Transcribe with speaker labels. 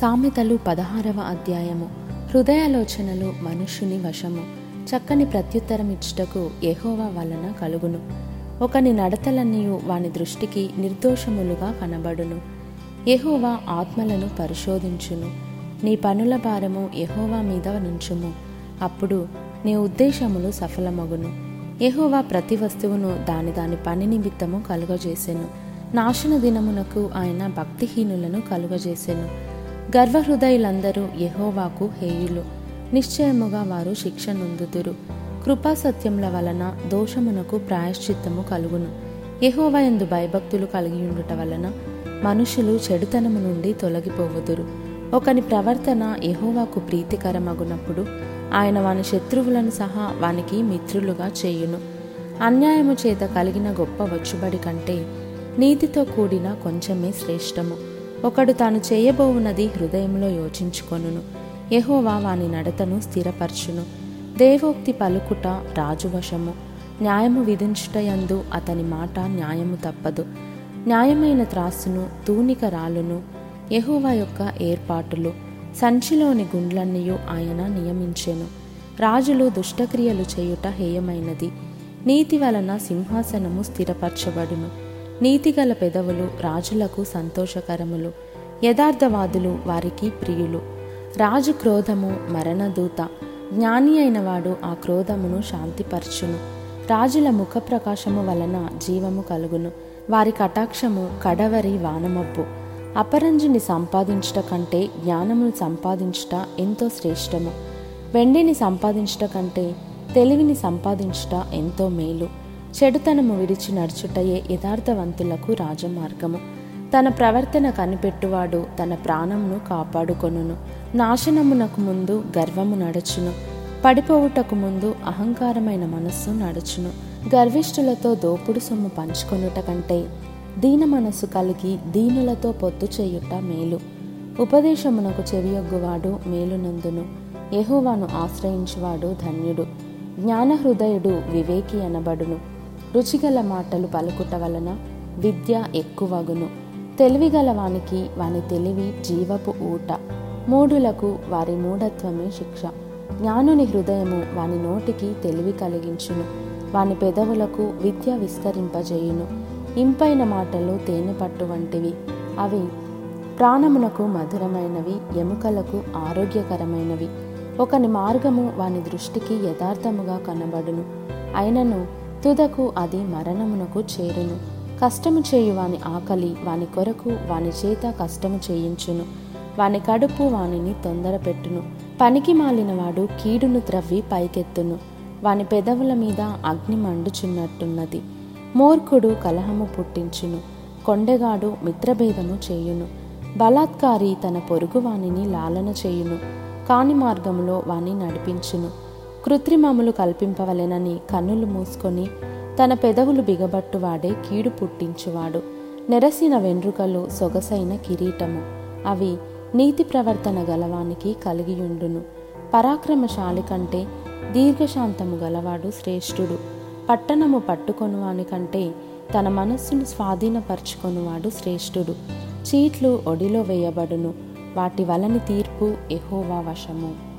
Speaker 1: సామెతలు పదహారవ అధ్యాయము. హృదయాలోచనలు మనుష్యుని వశము. చక్కని ప్రత్యుత్తరమిచ్చుటకు ఎహోవా వలన కలుగును. ఒకని నడతలన్నీయు వాని దృష్టికి నిర్దోషములుగా కనబడును. ఎహోవా ఆత్మలను పరిశోధించును. నీ పనుల భారము ఎహోవా మీద నుంచుము. అప్పుడు నీ ఉద్దేశములు సఫలమగును. ఎహోవా ప్రతి వస్తువును దాని దాని పని నిమిత్తము కలుగజేసెను. నాశన దినమునకు ఆయన భక్తిహీనులను కలుగజేసెను. గర్వహృదయులందరూ యహోవాకు హేయులు. నిశ్చయముగా వారు శిక్ష నొందుదురు. కృపాసత్యముల వలన దోషమునకు ప్రాయశ్చిత్తము కలుగును. యహోవయందు భయభక్తులు కలిగి ఉండుట వలన మనుషులు చెడుతనము నుండి తొలగిపోవుదురు. ఒకని ప్రవర్తన యహోవాకు ప్రీతికరమగునప్పుడు ఆయన వాని శత్రువులను సహా వానికి మిత్రులుగా చేయును. అన్యాయము చేత కలిగిన గొప్ప వచ్చుబడి కంటే నీతితో కూడిన కొంచెమే శ్రేష్టము. ఒకడు తాను చేయబోవున్నది హృదయంలో యోచించుకొనును. యహోవా వాని నడతను స్థిరపరచును. దేవోక్తి పలుకుట రాజువశము. న్యాయము విధించుటయందు అతని మాట న్యాయము తప్పదు. న్యాయమైన త్రాసును తూనిక రాలును యహోవా యొక్క ఏర్పాటులు సంచిలోని గుండ్లన్నయూ ఆయన నియమించెను. రాజులు దుష్టక్రియలు చేయుట హేయమైనది. నీతి వలన సింహాసనము స్థిరపరచబడును. నీతిగల పెదవులు రాజులకు సంతోషకరములు యథార్థవాదులు వారికి ప్రియులు. రాజు క్రోధము మరణదూత జ్ఞాని అయిన వాడు ఆ క్రోధమును శాంతిపరచును. రాజుల ముఖ ప్రకాశము వలన జీవము కలుగును. వారి కటాక్షము కడవరి వానమబ్బు. అపరంజుని సంపాదించుట కంటే జ్ఞానమును సంపాదించుట ఎంతో శ్రేష్టము. వెండిని సంపాదించుట కంటే తెలివిని సంపాదించుట ఎంతో మేలు. చెడుతనము విడిచి నడుచుటయే యథార్థవంతులకు రాజమార్గము. తన ప్రవర్తన కనిపెట్టువాడు తన ప్రాణమును కాపాడుకొనును. నాశనమునకు ముందు గర్వము నడుచును. పడిపోవుటకు ముందు అహంకారమైన మనస్సు నడుచును. గర్విష్ఠులతో దోపుడు సొమ్ము పంచుకొనుట కంటే దీన మనస్సు కలిగి దీనులతో పొత్తు చేయుట మేలు. ఉపదేశమునకు చెవియొగ్గువాడు మేలునందును. ఎహోవాను ఆశ్రయించువాడు ధన్యుడు. జ్ఞానహృదయుడు వివేకి అనబడును. రుచిగల మాటలు పలుకుట వలన విద్య ఎక్కువగును. తెలివిగల వానికి వాని తెలివి జీవపు ఊట. మూఢులకు వారి మూఢత్వమే శిక్ష. జ్ఞానుని హృదయము వాని నోటికి తెలివి కలిగించును. వాని పెదవులకు విద్య విస్తరింపజేయును. ఇంపైన మాటలు తేనె పట్టు వంటివి. అవి ప్రాణమునకు మధురమైనవి ఎముకలకు ఆరోగ్యకరమైనవి. ఒకని మార్గము వాని దృష్టికి యథార్థముగా కనబడును. అయినను తుదకు అది మరణమునకు చేరును. కష్టము చేయు వాని ఆకలి వాని కొరకు వాని చేత కష్టము చేయించును. వాని కడుపు వానిని తొందర పెట్టును. పనికి మాలినవాడు కీడును త్రవ్వి పైకెత్తును. వాని పెదవుల మీద అగ్ని మండుచున్నట్టున్నది. మూర్ఖుడు కలహము పుట్టించును. కొండెగాడు మిత్రభేదము చేయును. బలాత్కారి తన పొరుగు వానిని లాలన చేయును. కాని మార్గములో వాని నడిపించును. కృత్రిమములు కల్పింపవలెనని కన్నులు మూసుకొని తన పెదవులు బిగబట్టువాడే కీడు పుట్టించువాడు. నెరసిన వెన్రుకలు సొగసైన కిరీటము. అవి నీతి ప్రవర్తన గలవానికి కలిగియుండును. పరాక్రమశాలి కంటే దీర్ఘశాంతము గలవాడు శ్రేష్ఠుడు. పట్టణము పట్టుకొనువాని కంటే తన మనస్సును స్వాధీనపరచుకొనువాడు శ్రేష్ఠుడు. చీట్లు ఒడిలో వేయబడును. వాటి వలని తీర్పు ఎహోవా వశము.